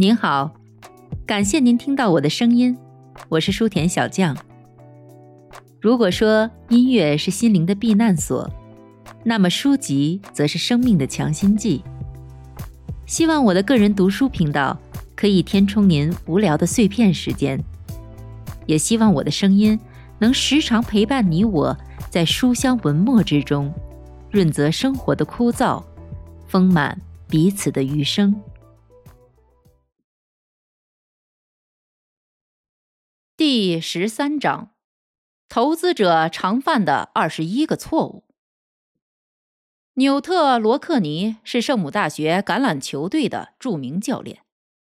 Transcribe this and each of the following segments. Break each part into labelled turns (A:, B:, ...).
A: 您好，感谢您听到我的声音，我是书田小将。如果说音乐是心灵的避难所，那么书籍则是生命的强心剂。希望我的个人读书频道可以填充您无聊的碎片时间，也希望我的声音能时常陪伴你我在书香文墨之中，润泽生活的枯燥，丰满彼此的余生。第十三章：投资者常犯的二十一个错误。纽特·罗克尼是圣母大学橄榄球队的著名教练，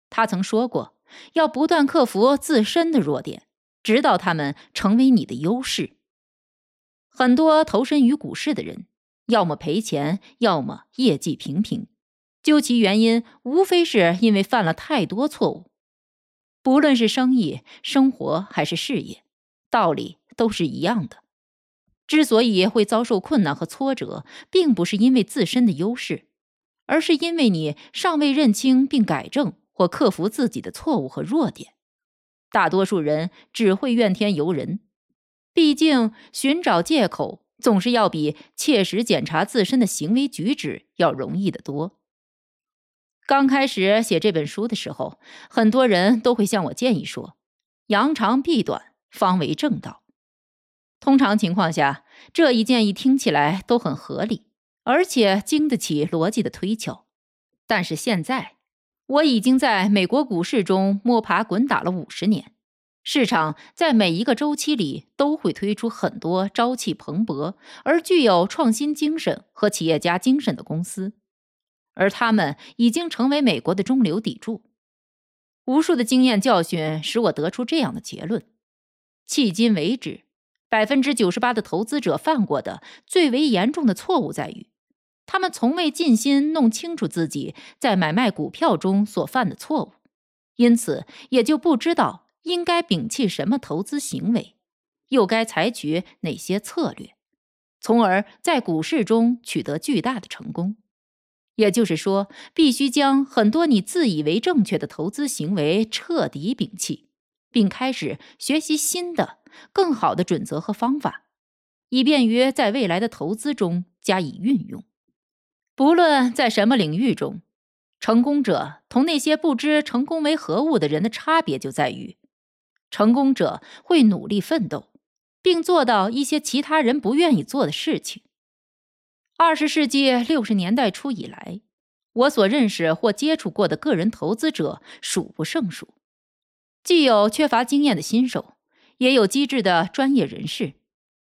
A: 他曾说过：“要不断克服自身的弱点，直到他们成为你的优势。”很多投身于股市的人，要么赔钱，要么业绩平平，究其原因，无非是因为犯了太多错误。不论是生意、生活还是事业，道理都是一样的。之所以会遭受困难和挫折，并不是因为自身的优势，而是因为你尚未认清并改正或克服自己的错误和弱点。大多数人只会怨天尤人，毕竟寻找借口总是要比切实检查自身的行为举止要容易得多。刚开始写这本书的时候，很多人都会向我建议说：“扬长避短，方为正道。”通常情况下，这一建议听起来都很合理，而且经得起逻辑的推敲。但是现在，我已经在美国股市中摸爬滚打了五十年，市场在每一个周期里都会推出很多朝气蓬勃而具有创新精神和企业家精神的公司。而他们已经成为美国的中流砥柱。无数的经验教训使我得出这样的结论：迄今为止，百分之九十八的投资者犯过的最为严重的错误在于，他们从未尽心弄清楚自己在买卖股票中所犯的错误，因此也就不知道应该摒弃什么投资行为，又该采取哪些策略，从而在股市中取得巨大的成功。也就是说，必须将很多你自以为正确的投资行为彻底摒弃，并开始学习新的、更好的准则和方法，以便于在未来的投资中加以运用。不论在什么领域中，成功者同那些不知成功为何物的人的差别就在于：成功者会努力奋斗，并做到一些其他人不愿意做的事情。二十世纪六十年代初以来，我所认识或接触过的个人投资者数不胜数，既有缺乏经验的新手，也有机智的专业人士。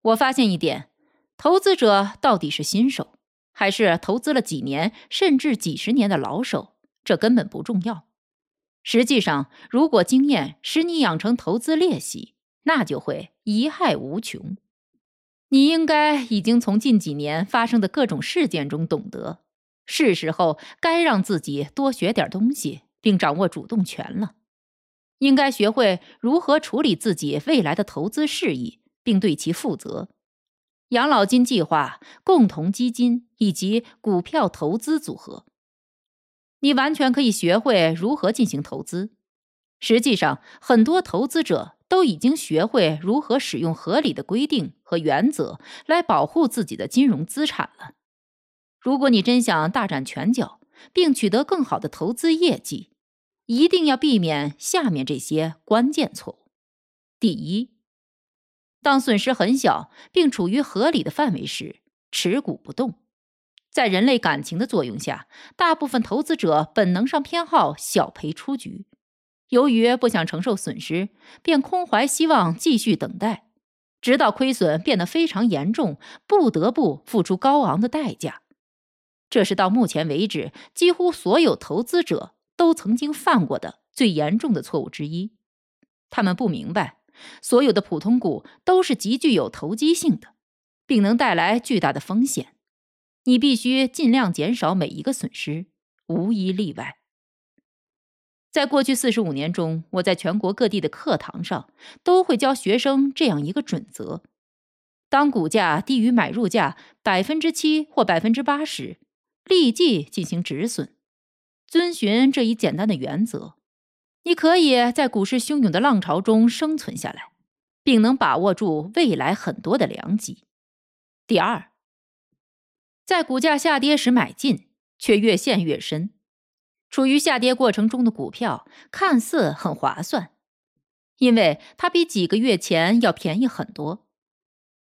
A: 我发现一点：投资者到底是新手，还是投资了几年甚至几十年的老手，这根本不重要。实际上，如果经验使你养成投资练习，那就会贻害无穷。你应该已经从近几年发生的各种事件中懂得，是时候该让自己多学点东西，并掌握主动权了。应该学会如何处理自己未来的投资事宜，并对其负责。养老金计划、共同基金以及股票投资组合，你完全可以学会如何进行投资。实际上，很多投资者。都已经学会如何使用合理的规定和原则来保护自己的金融资产了。如果你真想大展拳脚，并取得更好的投资业绩，一定要避免下面这些关键错误：第一，当损失很小并处于合理的范围时，持股不动。在人类感情的作用下，大部分投资者本能上偏好小赔出局。由于不想承受损失，便空怀希望继续等待，直到亏损变得非常严重，不得不付出高昂的代价。这是到目前为止几乎所有投资者都曾经犯过的最严重的错误之一。他们不明白，所有的普通股都是极具有投机性的，并能带来巨大的风险。你必须尽量减少每一个损失，无一例外。在过去四十五年中，我在全国各地的课堂上都会教学生这样一个准则：当股价低于买入价百分之七或百分之八时，立即进行止损。遵循这一简单的原则，你可以在股市汹涌的浪潮中生存下来，并能把握住未来很多的良机。第二，在股价下跌时买进，却越陷越深。处于下跌过程中的股票看似很划算，因为它比几个月前要便宜很多。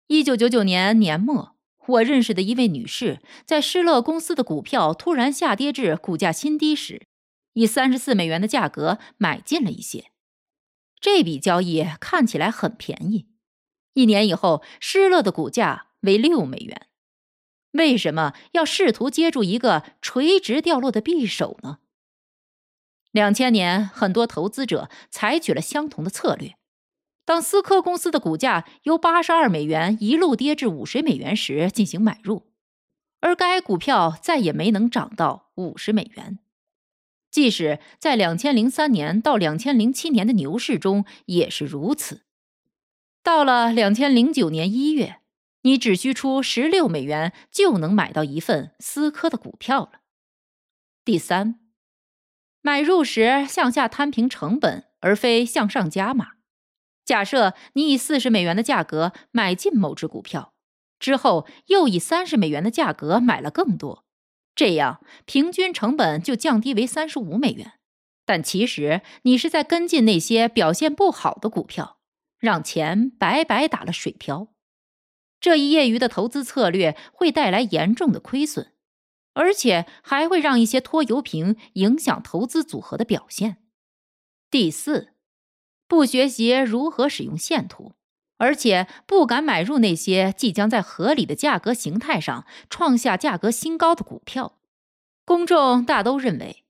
A: 一九九九年年末，我认识的一位女士在施乐公司的股票突然下跌至股价新低时，以三十四美元的价格买进了一些。这笔交易看起来很便宜。一年以后，施乐的股价为六美元。为什么要试图接住一个垂直掉落的匕首呢？两千年，很多投资者采取了相同的策略。当思科公司的股价由八十二美元一路跌至五十美元时，进行买入，而该股票再也没能涨到五十美元。即使在两千零三年到两千零七年的牛市中也是如此。到了两千零九年一月，你只需出十六美元就能买到一份思科的股票了。第三。买入时向下摊平成本，而非向上加码。假设你以四十美元的价格买进某只股票，之后又以三十美元的价格买了更多，这样平均成本就降低为三十五美元。但其实你是在跟进那些表现不好的股票，让钱白白打了水漂。这一业余的投资策略会带来严重的亏损。而且还会让一些拖油瓶影响投资组合的表现。第四，不学习如何使用线图，而且不敢买入那些即将在合理的价格形态上创下价格新高的股票。公众大都认为，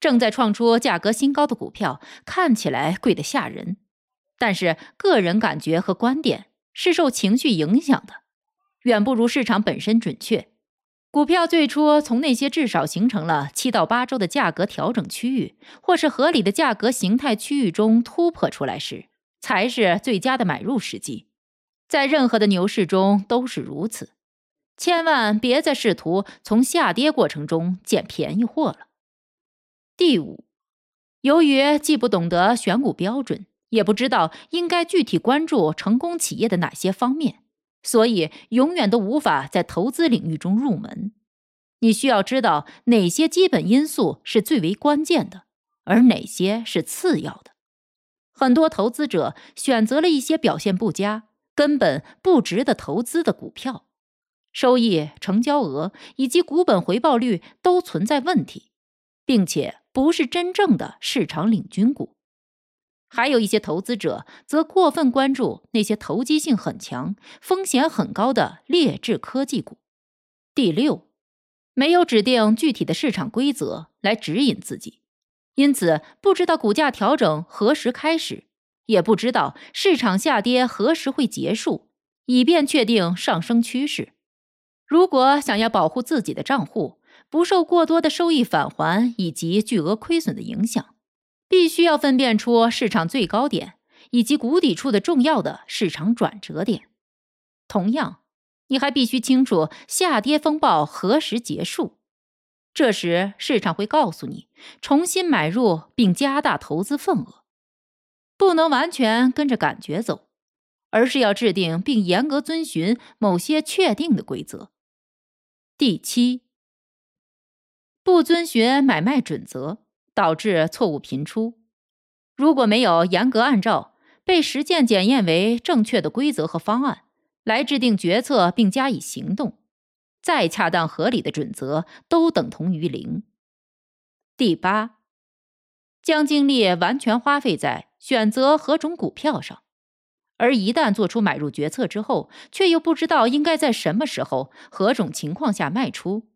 A: 正在创出价格新高的股票看起来贵得吓人，但是个人感觉和观点是受情绪影响的，远不如市场本身准确。股票最初从那些至少形成了七到八周的价格调整区域，或是合理的价格形态区域中突破出来时，才是最佳的买入时机。在任何的牛市中都是如此。千万别再试图从下跌过程中捡便宜货了。第五，由于既不懂得选股标准，也不知道应该具体关注成功企业的哪些方面。所以，永远都无法在投资领域中入门。你需要知道哪些基本因素是最为关键的，而哪些是次要的。很多投资者选择了一些表现不佳、根本不值得投资的股票，收益、成交额以及股本回报率都存在问题，并且不是真正的市场领军股。还有一些投资者则过分关注那些投机性很强、风险很高的劣质科技股。第六，没有指定具体的市场规则来指引自己，因此不知道股价调整何时开始，也不知道市场下跌何时会结束，以便确定上升趋势。如果想要保护自己的账户不受过多的收益返还以及巨额亏损的影响，必须要分辨出市场最高点以及谷底处的重要的市场转折点。同样，你还必须清楚下跌风暴何时结束。这时，市场会告诉你重新买入并加大投资份额。不能完全跟着感觉走，而是要制定并严格遵循某些确定的规则。第七，不遵循买卖准则。导致错误频出。如果没有严格按照被实践检验为正确的规则和方案来制定决策并加以行动，再恰当合理的准则都等同于零。第八，将精力完全花费在选择何种股票上，而一旦做出买入决策之后，却又不知道应该在什么时候、何种情况下卖出。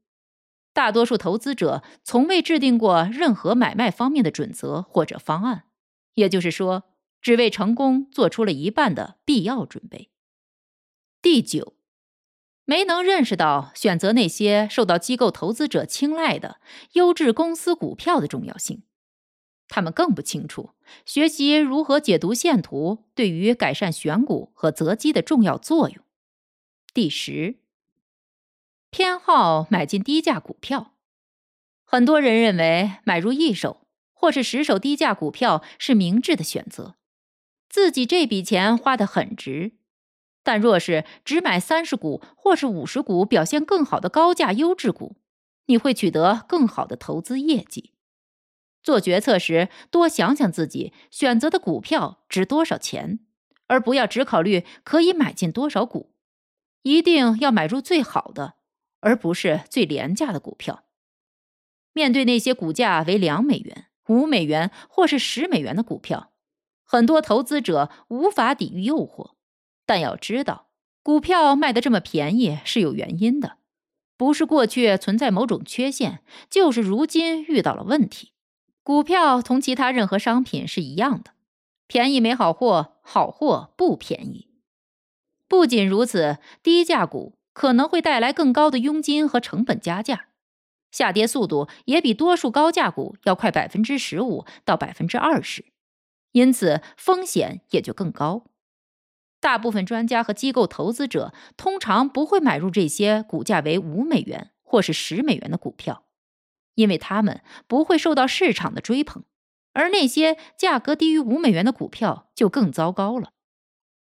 A: 大多数投资者从未制定过任何买卖方面的准则或者方案，也就是说，只为成功做出了一半的必要准备。第九，没能认识到选择那些受到机构投资者青睐的优质公司股票的重要性，他们更不清楚学习如何解读线图对于改善选股和择机的重要作用。第十。偏好买进低价股票，很多人认为买入一手或是十手低价股票是明智的选择，自己这笔钱花得很值。但若是只买三十股或是五十股表现更好的高价优质股，你会取得更好的投资业绩。做决策时，多想想自己选择的股票值多少钱，而不要只考虑可以买进多少股。一定要买入最好的，而不是最廉价的股票。面对那些股价为两美元。五美元或是十美元的股票，很多投资者无法抵御诱惑。但要知道，股票卖的这么便宜是有原因的，不是过去存在某种缺陷，就是如今遇到了问题。股票同其他任何商品是一样的，便宜没好货，好货不便宜。不仅如此，低价股可能会带来更高的佣金和成本加价。下跌速度也比多数高价股要快百分之十五到百分之二十，因此风险也就更高。大部分专家和机构投资者通常不会买入这些股价为五美元或是十美元的股票，因为他们不会受到市场的追捧，而那些价格低于五美元的股票就更糟糕了。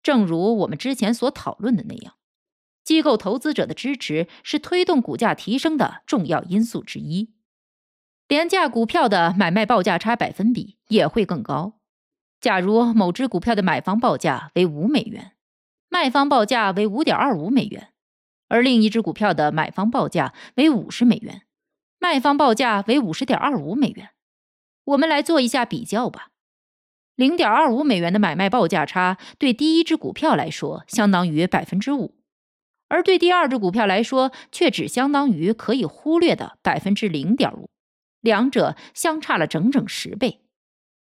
A: 正如我们之前所讨论的那样。机构投资者的支持是推动股价提升的重要因素之一。廉价股票的买卖报价差百分比也会更高。假如某只股票的买方报价为五美元，卖方报价为五点二五美元，而另一只股票的买方报价为五十美元，卖方报价为五十点二五美元，我们来做一下比较吧。零点二五美元的买卖报价差对第一只股票来说相当于百分之五。而对第二只股票来说，却只相当于可以忽略的百分之零点五，两者相差了整整十倍。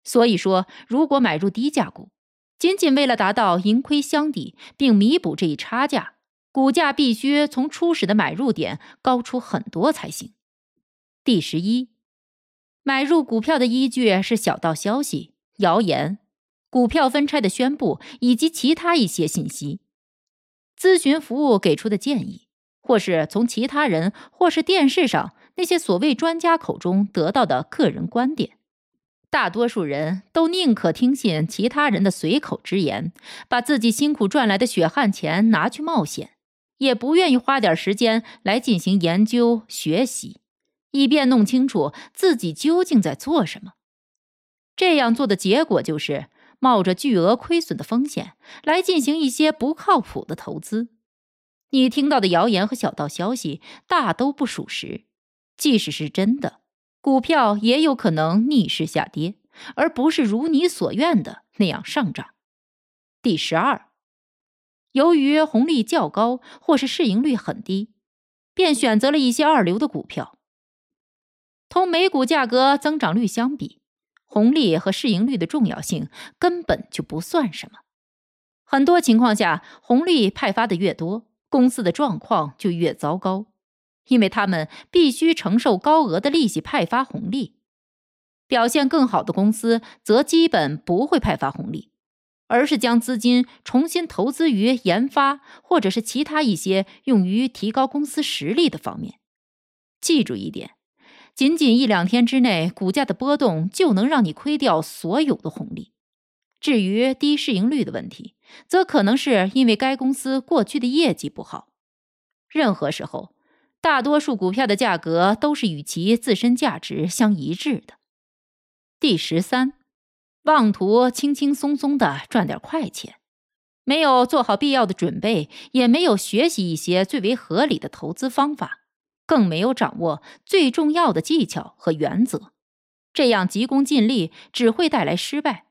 A: 所以说，如果买入低价股，仅仅为了达到盈亏相抵并弥补这一差价，股价必须从初始的买入点高出很多才行。第十一，买入股票的依据是小道消息、谣言、股票分拆的宣布以及其他一些信息。咨询服务给出的建议，或是从其他人或是电视上那些所谓专家口中得到的个人观点，大多数人都宁可听信其他人的随口之言，把自己辛苦赚来的血汗钱拿去冒险，也不愿意花点时间来进行研究学习，以便弄清楚自己究竟在做什么。这样做的结果就是。冒着巨额亏损的风险来进行一些不靠谱的投资，你听到的谣言和小道消息大都不属实。即使是真的，股票也有可能逆势下跌，而不是如你所愿的那样上涨。第十二，由于红利较高或是市盈率很低，便选择了一些二流的股票。同每股价格增长率相比。红利和市盈率的重要性根本就不算什么。很多情况下，红利派发的越多，公司的状况就越糟糕，因为他们必须承受高额的利息派发红利。表现更好的公司则基本不会派发红利，而是将资金重新投资于研发或者是其他一些用于提高公司实力的方面。记住一点。仅仅一两天之内，股价的波动就能让你亏掉所有的红利。至于低市盈率的问题，则可能是因为该公司过去的业绩不好。任何时候，大多数股票的价格都是与其自身价值相一致的。第十三，妄图轻轻松松的赚点快钱，没有做好必要的准备，也没有学习一些最为合理的投资方法。更没有掌握最重要的技巧和原则，这样急功近利只会带来失败。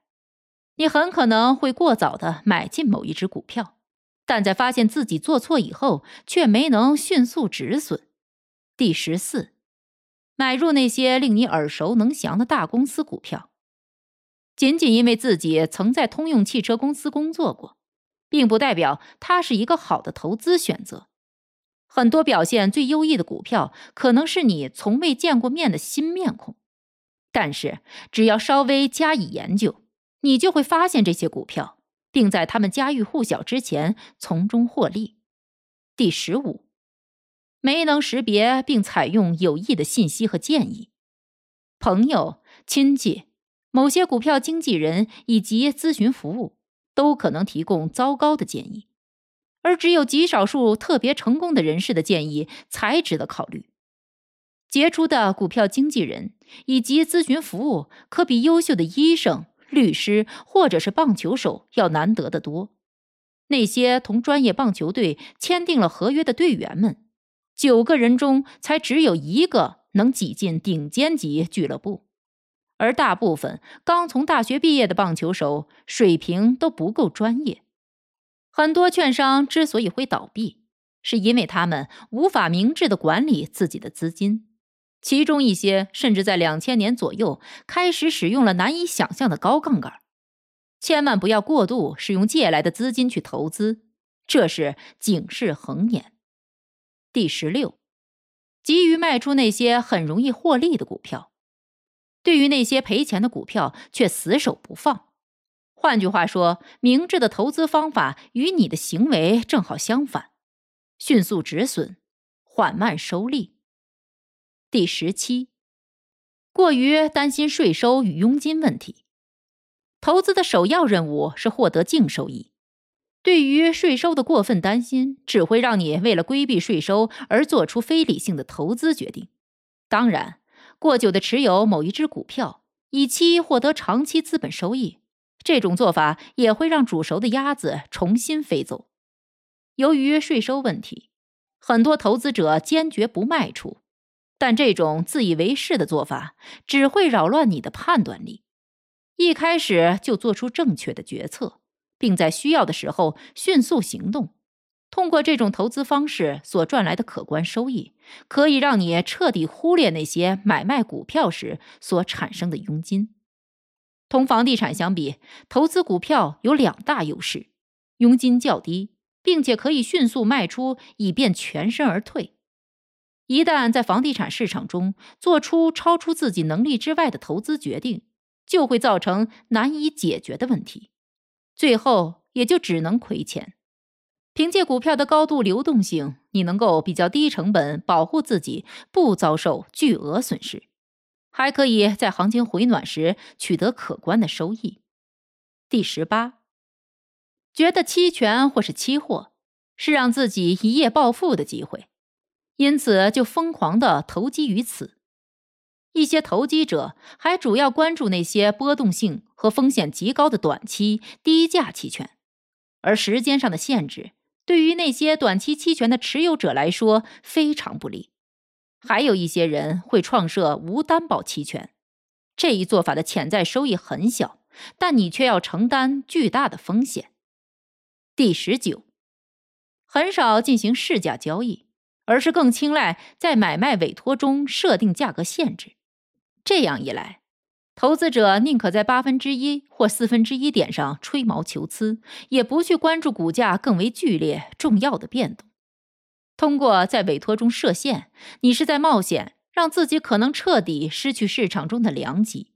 A: 你很可能会过早的买进某一只股票，但在发现自己做错以后，却没能迅速止损。第十四，买入那些令你耳熟能详的大公司股票，仅仅因为自己曾在通用汽车公司工作过，并不代表它是一个好的投资选择。很多表现最优异的股票，可能是你从未见过面的新面孔，但是只要稍微加以研究，你就会发现这些股票，并在他们家喻户晓之前从中获利。第十五，没能识别并采用有益的信息和建议，朋友、亲戚、某些股票经纪人以及咨询服务都可能提供糟糕的建议，而只有极少数特别成功的人士的建议才值得考虑。杰出的股票经纪人以及咨询服务可比优秀的医生、律师或者是棒球手要难得的多。那些同专业棒球队签订了合约的队员们，九个人中才只有一个能挤进顶尖级俱乐部，而大部分刚从大学毕业的棒球手水平都不够专业。很多券商之所以会倒闭，是因为他们无法明智的管理自己的资金。其中一些甚至在两千年左右开始使用了难以想象的高杠杆，千万不要过度使用借来的资金去投资，这是警示横年。第十六，急于卖出那些很容易获利的股票，对于那些赔钱的股票却死守不放。换句话说，明智的投资方法与你的行为正好相反：迅速止损，缓慢收利。第十七，过于担心税收与佣金问题。投资的首要任务是获得净收益。对于税收的过分担心，只会让你为了规避税收而做出非理性的投资决定。当然，过久的持有某一只股票，以期获得长期资本收益，这种做法也会让煮熟的鸭子重新飞走。由于税收问题，很多投资者坚决不卖出。但这种自以为是的做法只会扰乱你的判断力。一开始就做出正确的决策，并在需要的时候迅速行动。通过这种投资方式所赚来的可观收益，可以让你彻底忽略那些买卖股票时所产生的佣金。同房地产相比，投资股票有两大优势：佣金较低，并且可以迅速卖出，以便全身而退。一旦在房地产市场中做出超出自己能力之外的投资决定，就会造成难以解决的问题，最后也就只能亏钱。凭借股票的高度流动性，你能够比较低成本保护自己不遭受巨额损失，还可以在行情回暖时取得可观的收益。第十八，觉得期权或是期货是让自己一夜暴富的机会。因此，就疯狂的投机于此。一些投机者还主要关注那些波动性和风险极高的短期低价期权，而时间上的限制对于那些短期期权的持有者来说非常不利。还有一些人会创设无担保期权，这一做法的潜在收益很小，但你却要承担巨大的风险。第十九，很少进行市价交易。而是更青睐在买卖委托中设定价格限制，这样一来，投资者宁可在八分之一或四分之一点上吹毛求疵，也不去关注股价更为剧烈、重要的变动。通过在委托中设限，你是在冒险让自己可能彻底失去市场中的良机，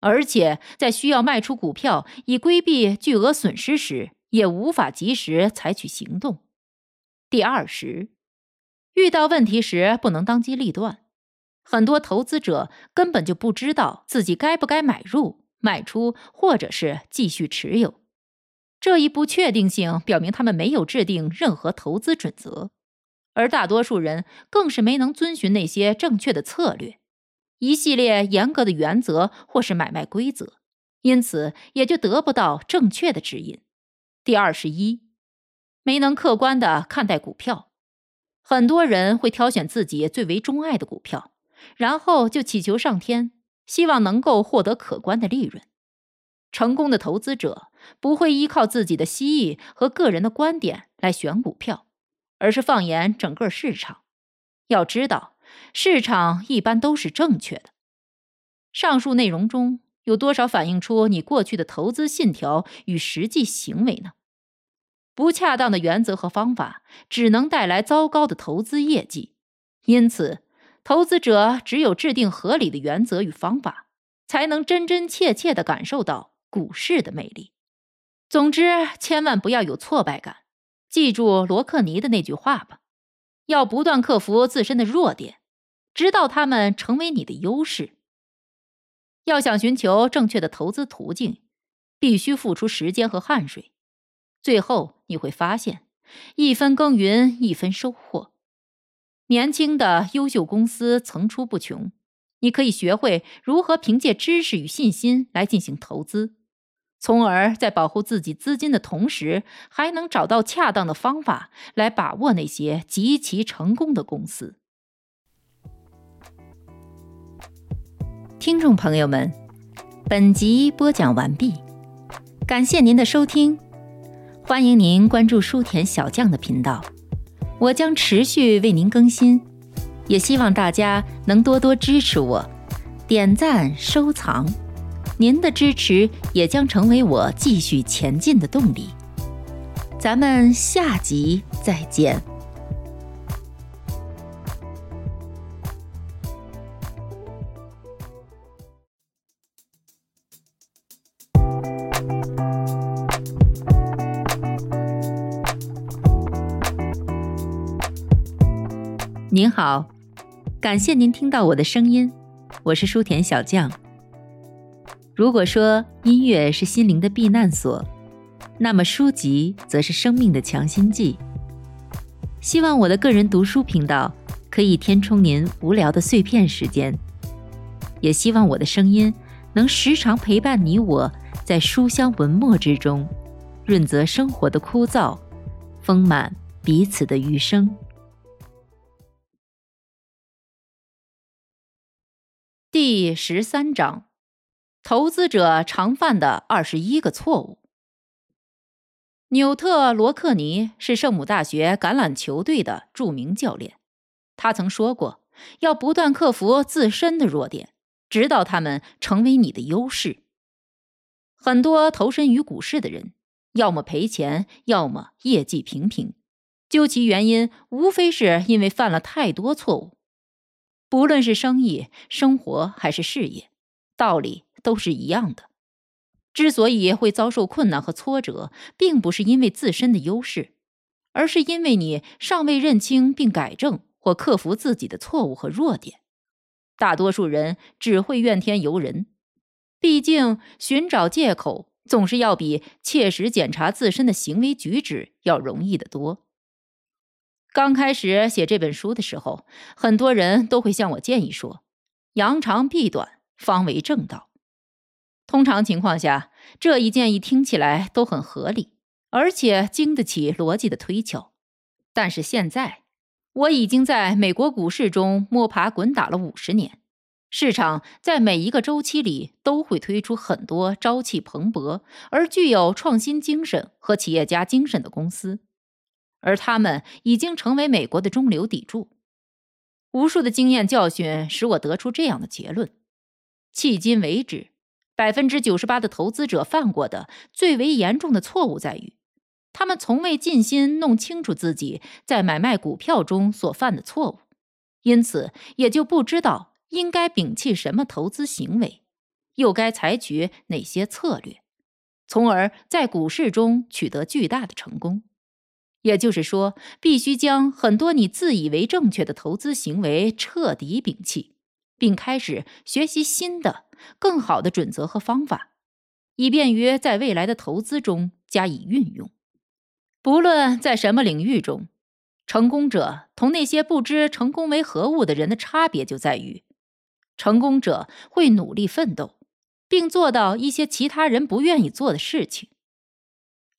A: 而且在需要卖出股票以规避巨额损失时，也无法及时采取行动。第二十。遇到问题时不能当机立断，很多投资者根本就不知道自己该不该买入、卖出，或者是继续持有。这一不确定性表明他们没有制定任何投资准则，而大多数人更是没能遵循那些正确的策略、一系列严格的原则或是买卖规则，因此也就得不到正确的指引。第二十一，没能客观的看待股票。很多人会挑选自己最为钟爱的股票，然后就祈求上天，希望能够获得可观的利润。成功的投资者不会依靠自己的蜥蜴和个人的观点来选股票，而是放眼整个市场。要知道，市场一般都是正确的。上述内容中有多少反映出你过去的投资信条与实际行为呢？不恰当的原则和方法只能带来糟糕的投资业绩，因此，投资者只有制定合理的原则与方法，才能真真切切地感受到股市的魅力。总之，千万不要有挫败感，记住罗克尼的那句话吧：要不断克服自身的弱点，直到他们成为你的优势。要想寻求正确的投资途径，必须付出时间和汗水。最后你会发现，一分耕耘一分收获。年轻的优秀公司层出不穷，你可以学会如何凭借知识与信心来进行投资，从而在保护自己资金的同时，还能找到恰当的方法来把握那些极其成功的公司。听众朋友们，本集播讲完毕，感谢您的收听，欢迎您关注书田小将的频道，我将持续为您更新，也希望大家能多多支持我，点赞收藏，您的支持也将成为我继续前进的动力。咱们下集再见。您好，感谢您听到我的声音，我是书田小将。如果说音乐是心灵的避难所，那么书籍则是生命的强心剂。希望我的个人读书频道可以填充您无聊的碎片时间，也希望我的声音能时常陪伴你我在书香文墨之中，润泽生活的枯燥，丰满彼此的余生。第十三章：投资者常犯的二十一个错误。纽特·罗克尼是圣母大学橄榄球队的著名教练，他曾说过：“要不断克服自身的弱点，直到他们成为你的优势。”很多投身于股市的人，要么赔钱，要么业绩平平，究其原因，无非是因为犯了太多错误。不论是生意、生活还是事业，道理都是一样的。之所以会遭受困难和挫折，并不是因为自身的优势，而是因为你尚未认清并改正或克服自己的错误和弱点。大多数人只会怨天尤人，毕竟寻找借口总是要比切实检查自身的行为举止要容易得多。刚开始写这本书的时候，很多人都会向我建议说：“扬长避短，方为正道。”通常情况下，这一建议听起来都很合理，而且经得起逻辑的推敲。但是现在，我已经在美国股市中摸爬滚打了五十年，市场在每一个周期里都会推出很多朝气蓬勃而具有创新精神和企业家精神的公司。而他们已经成为美国的中流砥柱。无数的经验教训使我得出这样的结论：迄今为止，百分之九十八的投资者犯过的最为严重的错误在于，他们从未尽心弄清楚自己在买卖股票中所犯的错误，因此也就不知道应该摒弃什么投资行为，又该采取哪些策略，从而在股市中取得巨大的成功。也就是说，必须将很多你自以为正确的投资行为彻底摒弃，并开始学习新的、更好的准则和方法，以便于在未来的投资中加以运用。不论在什么领域中，成功者同那些不知成功为何物的人的差别就在于：成功者会努力奋斗，并做到一些其他人不愿意做的事情。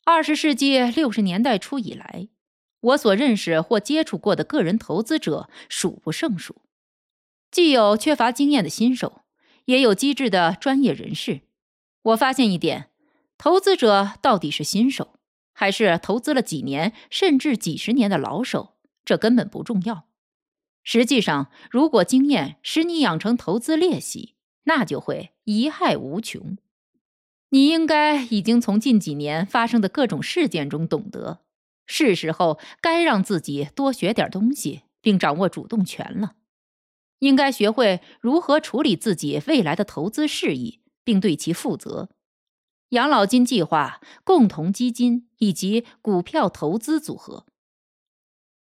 A: 二十世纪六十年代初以来，我所认识或接触过的个人投资者数不胜数，既有缺乏经验的新手，也有机智的专业人士。我发现一点：投资者到底是新手，还是投资了几年甚至几十年的老手，这根本不重要。实际上，如果经验使你养成投资练习，那就会贻害无穷。你应该已经从近几年发生的各种事件中懂得，是时候该让自己多学点东西，并掌握主动权了。应该学会如何处理自己未来的投资事宜，并对其负责。养老金计划、共同基金以及股票投资组合，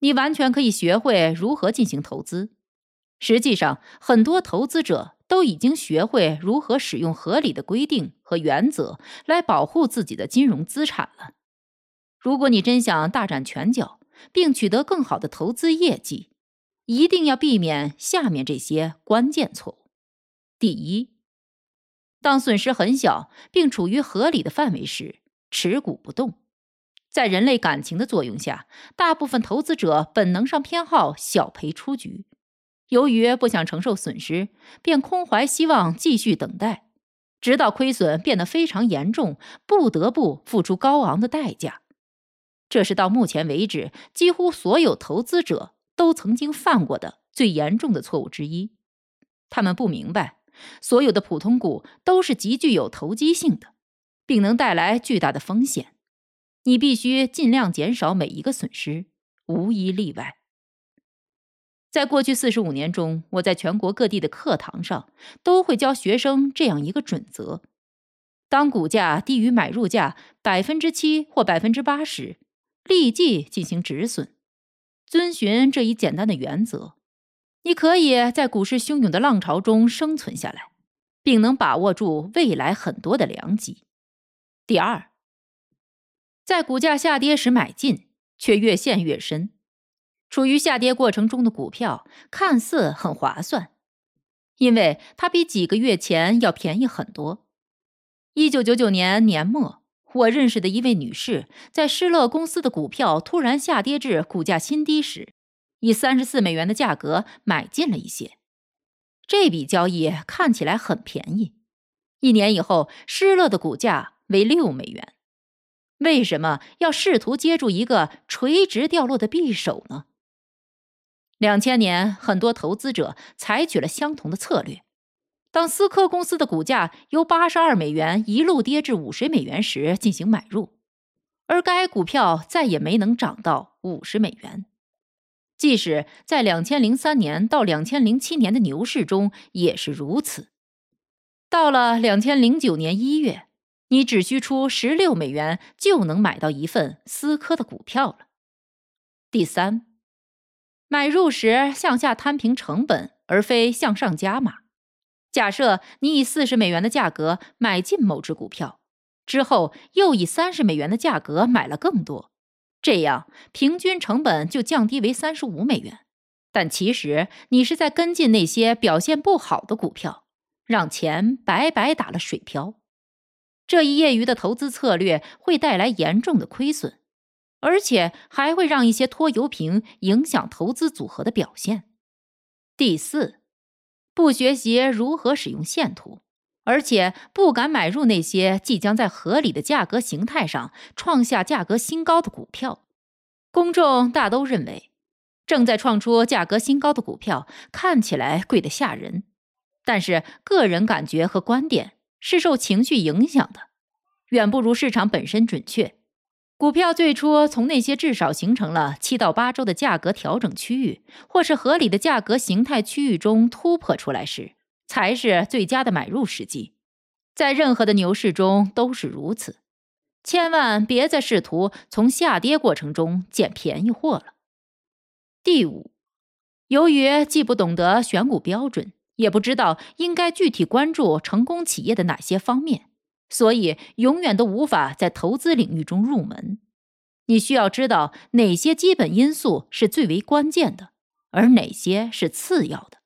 A: 你完全可以学会如何进行投资。实际上，很多投资者。都已经学会如何使用合理的规定和原则来保护自己的金融资产了。如果你真想大展拳脚，并取得更好的投资业绩，一定要避免下面这些关键错误：第一，当损失很小并处于合理的范围时，持股不动。在人类感情的作用下，大部分投资者本能上偏好小赔出局。由于不想承受损失，便空怀希望继续等待，直到亏损变得非常严重，不得不付出高昂的代价。这是到目前为止几乎所有投资者都曾经犯过的最严重的错误之一。他们不明白，所有的普通股都是极具有投机性的，并能带来巨大的风险。你必须尽量减少每一个损失，无一例外。在过去四十五年中，我在全国各地的课堂上都会教学生这样一个准则：当股价低于买入价百分之七或百分之八时，立即进行止损。遵循这一简单的原则，你可以在股市汹涌的浪潮中生存下来，并能把握住未来很多的良机。第二。在股价下跌时买进，却越陷越深。处于下跌过程中的股票看似很划算，因为它比几个月前要便宜很多。一九九九年年末，我认识的一位女士在施乐公司的股票突然下跌至股价新低时，以三十四美元的价格买进了一些。这笔交易看起来很便宜。一年以后，施乐的股价为六美元。为什么要试图接住一个垂直掉落的匕首呢？两千年，很多投资者采取了相同的策略。当思科公司的股价由八十二美元一路跌至五十美元时，进行买入，而该股票再也没能涨到五十美元。即使在两千零三年到两千零七年的牛市中也是如此。到了两千零九年一月。你只需出十六美元就能买到一份思科的股票了。第三，买入时向下摊平成本，而非向上加码。假设你以四十美元的价格买进某只股票，之后又以三十美元的价格买了更多，这样平均成本就降低为三十五美元。但其实你是在跟进那些表现不好的股票，让钱白白打了水漂。这一业余的投资策略会带来严重的亏损，而且还会让一些拖油瓶影响投资组合的表现。第四，不学习如何使用线图，而且不敢买入那些即将在合理的价格形态上创下价格新高的股票。公众大都认为，正在创出价格新高的股票看起来贵得吓人，但是个人感觉和观点。是受情绪影响的，远不如市场本身准确。股票最初从那些至少形成了七到八周的价格调整区域，或是合理的价格形态区域中突破出来时，才是最佳的买入时机。在任何的牛市中都是如此。千万别再试图从下跌过程中捡便宜货了。第五，由于既不懂得选股标准。也不知道应该具体关注成功企业的哪些方面，所以永远都无法在投资领域中入门。你需要知道哪些基本因素是最为关键的，而哪些是次要的。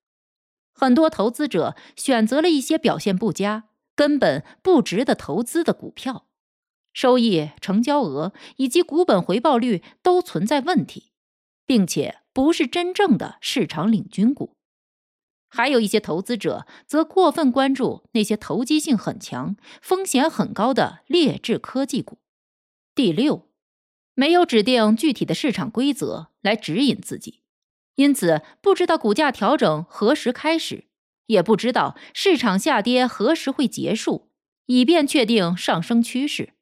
A: 很多投资者选择了一些表现不佳、根本不值得投资的股票，收益、成交额以及股本回报率都存在问题，并且不是真正的市场领军股。还有一些投资者则过分关注那些投机性很强、风险很高的劣质科技股。第六，没有指定具体的市场规则来指引自己，因此不知道股价调整何时开始，也不知道市场下跌何时会结束，以便确定上升趋势。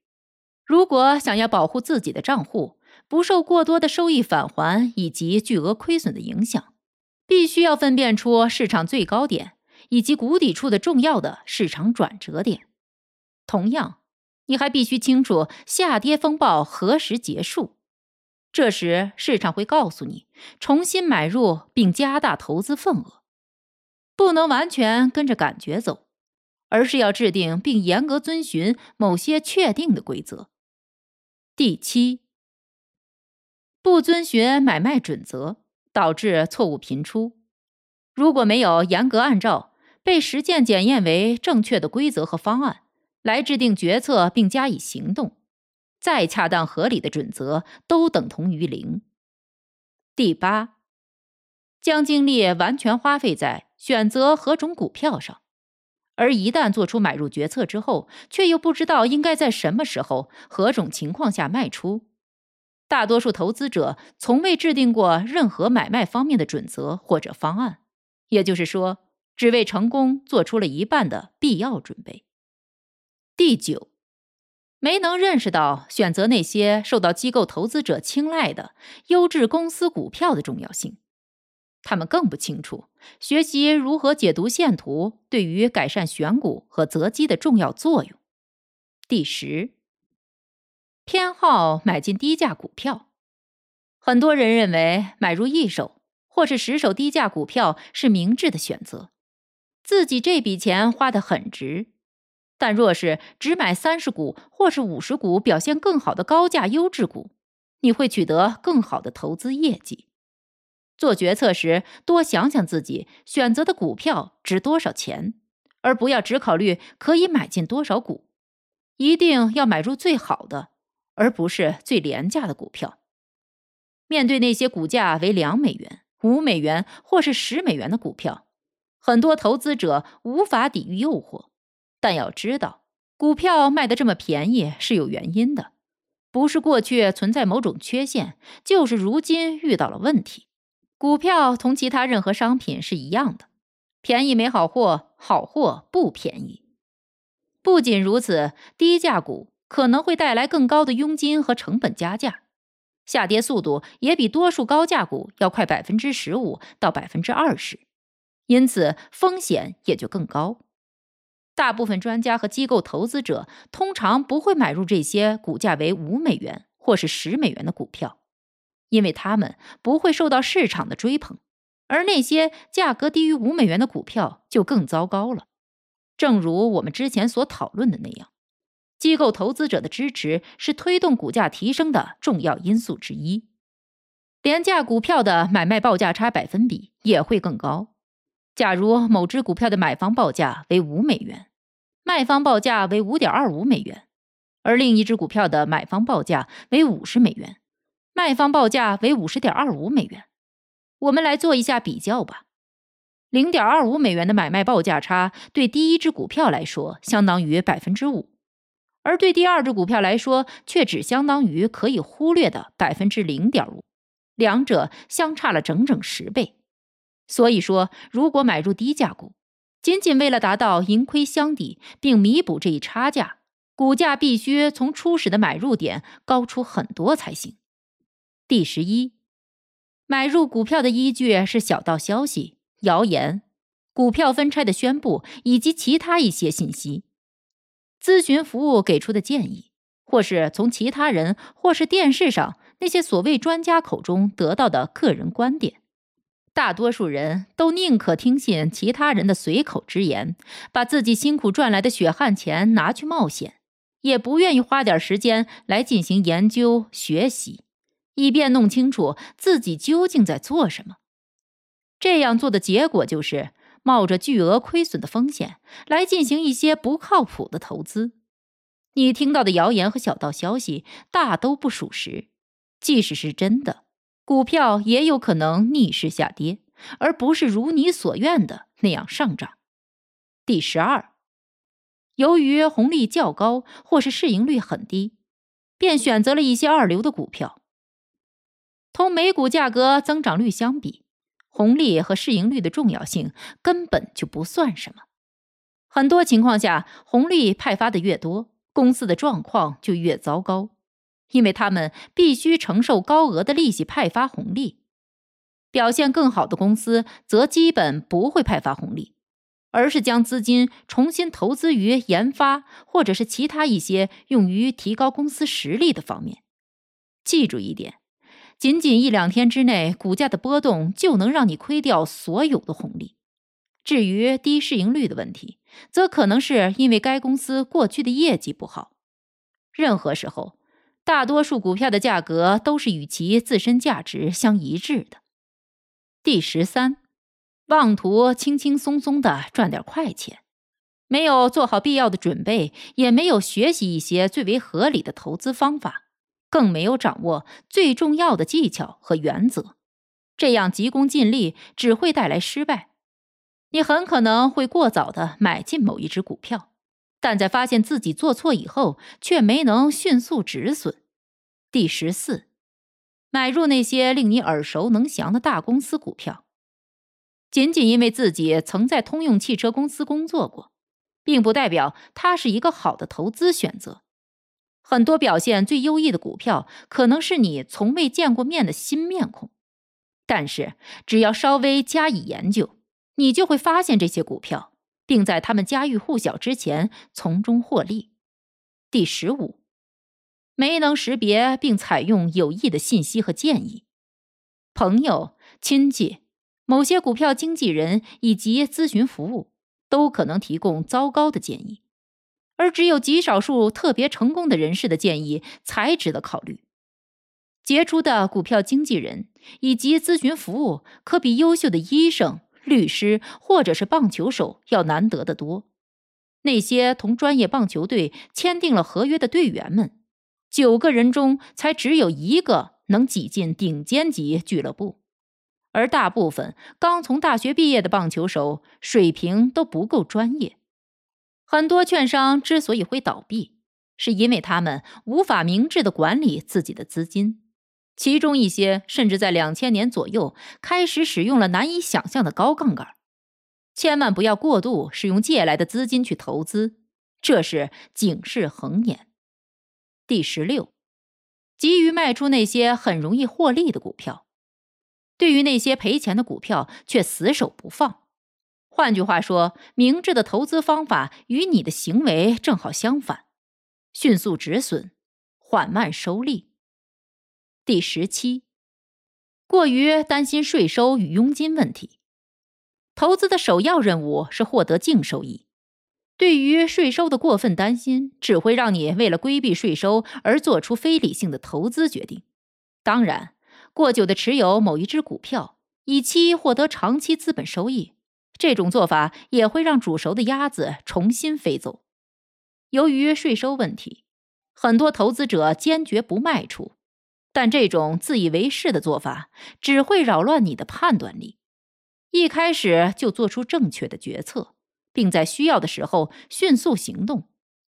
A: 如果想要保护自己的账户不受过多的收益返还以及巨额亏损的影响。必须要分辨出市场最高点以及谷底处的重要的市场转折点。同样，你还必须清楚下跌风暴何时结束。这时，市场会告诉你重新买入并加大投资份额。不能完全跟着感觉走，而是要制定并严格遵循某些确定的规则。第七，不遵循买卖准则，导致错误频出。如果没有严格按照被实践检验为正确的规则和方案来制定决策并加以行动，再恰当合理的准则都等同于零。第八，将精力完全花费在选择何种股票上。而一旦做出买入决策之后，却又不知道应该在什么时候、何种情况下卖出。大多数投资者从未制定过任何买卖方面的准则或者方案，也就是说，只为成功做出了一半的必要准备。第九，没能认识到选择那些受到机构投资者青睐的优质公司股票的重要性。他们更不清楚学习如何解读线图对于改善选股和择机的重要作用。第十，偏好买进低价股票。很多人认为买入一手或是十手低价股票是明智的选择，自己这笔钱花得很值。但若是只买三十股或是五十股表现更好的高价优质股，你会取得更好的投资业绩。做决策时，多想想自己选择的股票值多少钱，而不要只考虑可以买进多少股。一定要买入最好的，而不是最廉价的股票。面对那些股价为两美元、五美元或是十美元的股票，很多投资者无法抵御诱惑。但要知道，股票卖的这么便宜是有原因的，不是过去存在某种缺陷，就是如今遇到了问题。股票同其他任何商品是一样的，便宜没好货，好货不便宜。不仅如此，低价股可能会带来更高的佣金和成本加价，下跌速度也比多数高价股要快百分之十五到百分之二十，因此风险也就更高。大部分专家和机构投资者通常不会买入这些股价为五美元或是十美元的股票。因为他们不会受到市场的追捧，而那些价格低于五美元的股票就更糟糕了。正如我们之前所讨论的那样，机构投资者的支持是推动股价提升的重要因素之一。廉价股票的买卖报价差百分比也会更高。假如某只股票的买方报价为五美元，卖方报价为五点二五美元，而另一只股票的买方报价为五十美元。卖方报价为五十点二五美元，我们来做一下比较吧。零点二五美元的买卖报价差对第一只股票来说相当于百分之五，而对第二只股票来说却只相当于可以忽略的百分之零点五，两者相差了整整十倍。所以说，如果买入低价股，仅仅为了达到盈亏相抵并弥补这一差价，股价必须从初始的买入点高出很多才行。第十一，买入股票的依据是小道消息、谣言、股票分拆的宣布以及其他一些信息。咨询服务给出的建议，或是从其他人或是电视上那些所谓专家口中得到的个人观点。大多数人都宁可听信其他人的随口之言，把自己辛苦赚来的血汗钱拿去冒险，也不愿意花点时间来进行研究学习。以便弄清楚自己究竟在做什么，这样做的结果就是冒着巨额亏损的风险来进行一些不靠谱的投资。你听到的谣言和小道消息大都不属实，即使是真的，股票也有可能逆势下跌，而不是如你所愿的那样上涨。第十二，由于红利较高或是市盈率很低，便选择了一些二流的股票。同每股价格增长率相比，红利和市盈率的重要性根本就不算什么。很多情况下，红利派发的越多，公司的状况就越糟糕，因为他们必须承受高额的利息派发红利。表现更好的公司则基本不会派发红利，而是将资金重新投资于研发或者是其他一些用于提高公司实力的方面。记住一点。仅仅一两天之内，股价的波动就能让你亏掉所有的红利。至于低市盈率的问题，则可能是因为该公司过去的业绩不好。任何时候，大多数股票的价格都是与其自身价值相一致的。第十三，妄图轻轻松松的赚点快钱，没有做好必要的准备，也没有学习一些最为合理的投资方法，更没有掌握最重要的技巧和原则，这样急功近利只会带来失败。你很可能会过早的买进某一只股票，但在发现自己做错以后，却没能迅速止损。第十四，买入那些令你耳熟能详的大公司股票，仅仅因为自己曾在通用汽车公司工作过，并不代表它是一个好的投资选择。很多表现最优异的股票，可能是你从未见过面的新面孔，但是只要稍微加以研究。你就会发现这些股票，并在他们家喻户晓之前从中获利。第十五，没能识别并采用有益的信息和建议，朋友、亲戚、某些股票经纪人以及咨询服务都可能提供糟糕的建议，而只有极少数特别成功的人士的建议才值得考虑。杰出的股票经纪人以及咨询服务可比优秀的医生。律师或者是棒球手要难得的多。那些同专业棒球队签订了合约的队员们，九个人中才只有一个能挤进顶尖级俱乐部，而大部分刚从大学毕业的棒球手水平都不够专业。很多券商之所以会倒闭，是因为他们无法明智的管理自己的资金。其中一些甚至在两千年左右开始使用了难以想象的高杠杆，千万不要过度使用借来的资金去投资，这是警示横眼。第十六，急于卖出那些很容易获利的股票，对于那些赔钱的股票却死守不放。换句话说，明智的投资方法与你的行为正好相反：迅速止损，缓慢收利。第十七，过于担心税收与佣金问题。投资的首要任务是获得净收益。对于税收的过分担心，只会让你为了规避税收而做出非理性的投资决定。当然，过久的持有某一只股票，以期获得长期资本收益，这种做法也会让煮熟的鸭子重新飞走。由于税收问题，很多投资者坚决不卖出。但这种自以为是的做法只会扰乱你的判断力。一开始就做出正确的决策，并在需要的时候迅速行动。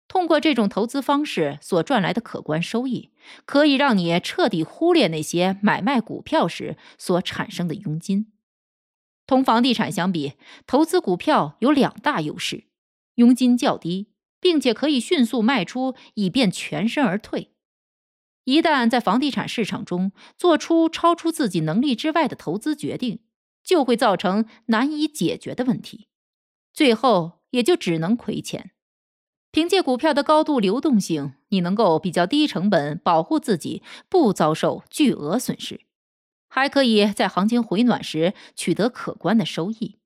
A: 通过这种投资方式所赚来的可观收益，可以让你彻底忽略那些买卖股票时所产生的佣金。同房地产相比，投资股票有两大优势：佣金较低，并且可以迅速卖出，以便全身而退。一旦在房地产市场中做出超出自己能力之外的投资决定，就会造成难以解决的问题，最后也就只能亏钱。凭借股票的高度流动性，你能够比较低成本保护自己不遭受巨额损失，还可以在行情回暖时取得可观的收益。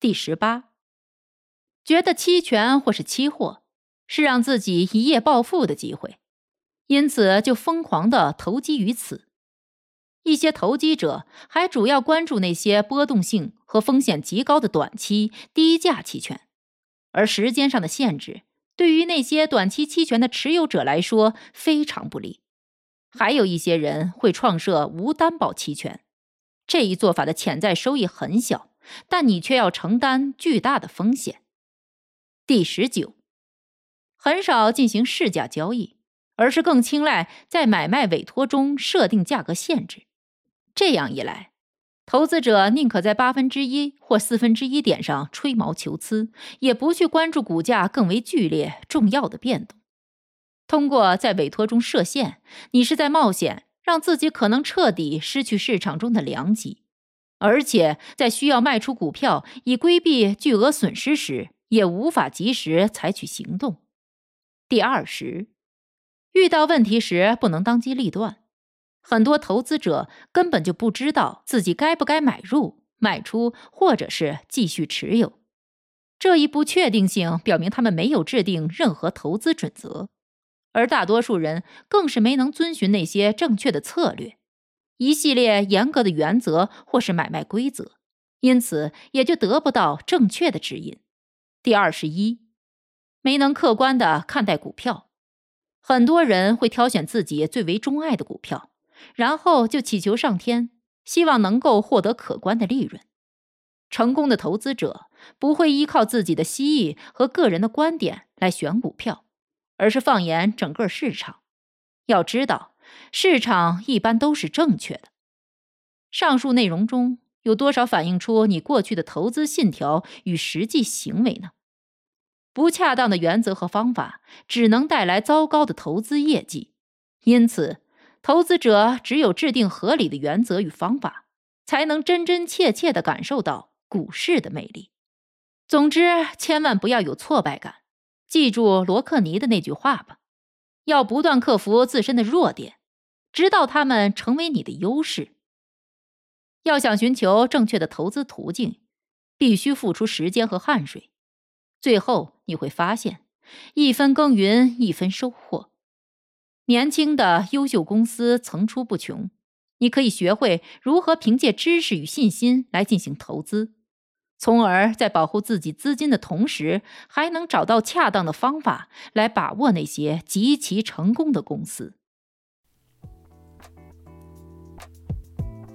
A: 第十八，觉得期权或是期货是让自己一夜暴富的机会。因此，就疯狂的投机于此。一些投机者还主要关注那些波动性和风险极高的短期低价期权，而时间上的限制对于那些短期期权的持有者来说非常不利。还有一些人会创设无担保期权，这一做法的潜在收益很小，但你却要承担巨大的风险。第十九，很少进行市价交易。而是更青睐在买卖委托中设定价格限制，这样一来，投资者宁可在八分之一或四分之一点上吹毛求疵，也不去关注股价更为剧烈、重要的变动。通过在委托中设限，你是在冒险让自己可能彻底失去市场中的良机，而且在需要卖出股票以规避巨额损失时，也无法及时采取行动。第二十。遇到问题时不能当机立断，很多投资者根本就不知道自己该不该买入、卖出或者是继续持有。这一不确定性表明他们没有制定任何投资准则，而大多数人更是没能遵循那些正确的策略，一系列严格的原则或是买卖规则，因此也就得不到正确的指引。第二十一，没能客观的看待股票，很多人会挑选自己最为钟爱的股票，然后就祈求上天，希望能够获得可观的利润。成功的投资者不会依靠自己的蜥蜴和个人的观点来选股票，而是放眼整个市场。要知道，市场一般都是正确的。上述内容中有多少反映出你过去的投资信条与实际行为呢？不恰当的原则和方法只能带来糟糕的投资业绩。因此，投资者只有制定合理的原则与方法，才能真真切切地感受到。股市的魅力。总之，千万不要有挫败感。记住罗克尼的那句话吧：要不断克服自身的弱点，直到他们成为你的优势。要想寻求正确的投资途径，必须付出时间和汗水。最后你会发现，一分耕耘一分收获。年轻的优秀公司层出不穷，你可以学会如何凭借知识与信心来进行投资。从而在保护自己资金的同时，还能找到恰当的方法来把握那些极其成功的公司。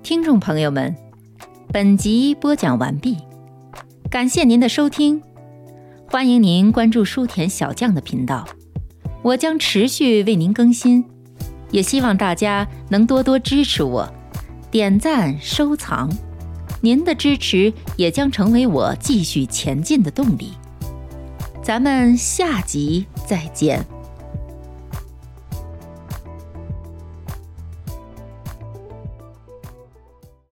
A: 听众朋友们，本集播讲完毕，感谢您的收听，欢迎您关注书田小将的频道，我将持续为您更新，也希望大家能多多支持我，点赞收藏。您的支持也将成为我继续前进的动力。咱们下集再见。